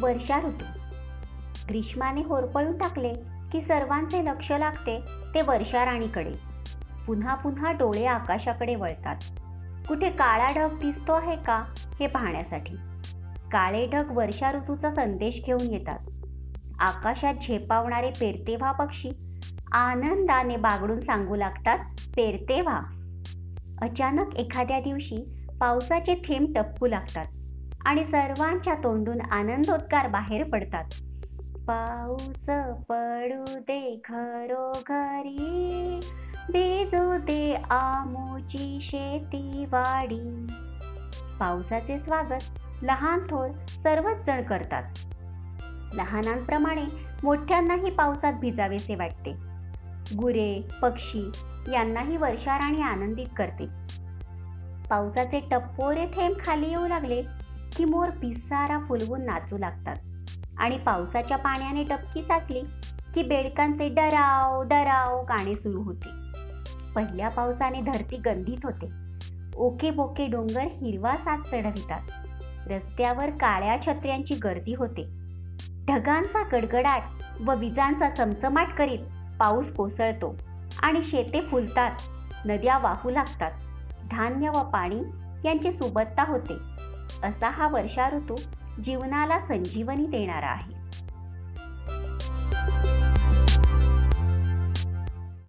वर्षा ऋतू. ग्रीष्माने होरपळून टाकले की सर्वांचे लक्ष लागते ते वर्षा राणीकडे. पुन्हा पुन्हा डोळे आकाशाकडे वळतात. कुठे काळा ढग दिसतो आहे का हे पाहण्यासाठी. काळे ढग वर्षा ऋतूचा संदेश घेऊन येतात. आकाशात झेपावणारे पेरतेव्हा पक्षी आनंदाने बागडून सांगू लागतात पेरतेव्हा. अचानक एखाद्या दिवशी पावसाचे थेंब टपकू लागतात. आणि सर्वांच्या तोंडून आनंदोद्गार बाहेर पडतात. पाऊस पडू दे घरोघरी भिजू दे आमूची शेती वाडी. पावसाचे स्वागत लहान थोर सर्वच जण करतात. लहानांप्रमाणे मोठ्यांनाही पावसात भिजावेसे वाटते. गुरे पक्षी यांनाही वर्षाराणी आनंदित करते. पावसाचे टप्पोरे थेंब खाली येऊ लागले की मोर पिसारा फुलवून नाचू लागतात. आणि पावसाच्या पाण्याने टपकी साचली की बेडकांचे डराव डराव गाणे सुरू होते. पहिल्या पावसाने धरती गंधित होते. ओके बोके डोंगर हिरवा साथ चढवितात. रस्त्यावर काळ्या छत्र्यांची गर्दी होते. ढगांचा गडगडाट व विजांचा चमचमाट करीत पाऊस कोसळतो आणि शेते फुलतात. नद्या वाहू लागतात. धान्य व पाणी यांची सुबत्ता होते. असा हा वर्षा ऋतू जीवनाला संजीवनी देणारा आहे.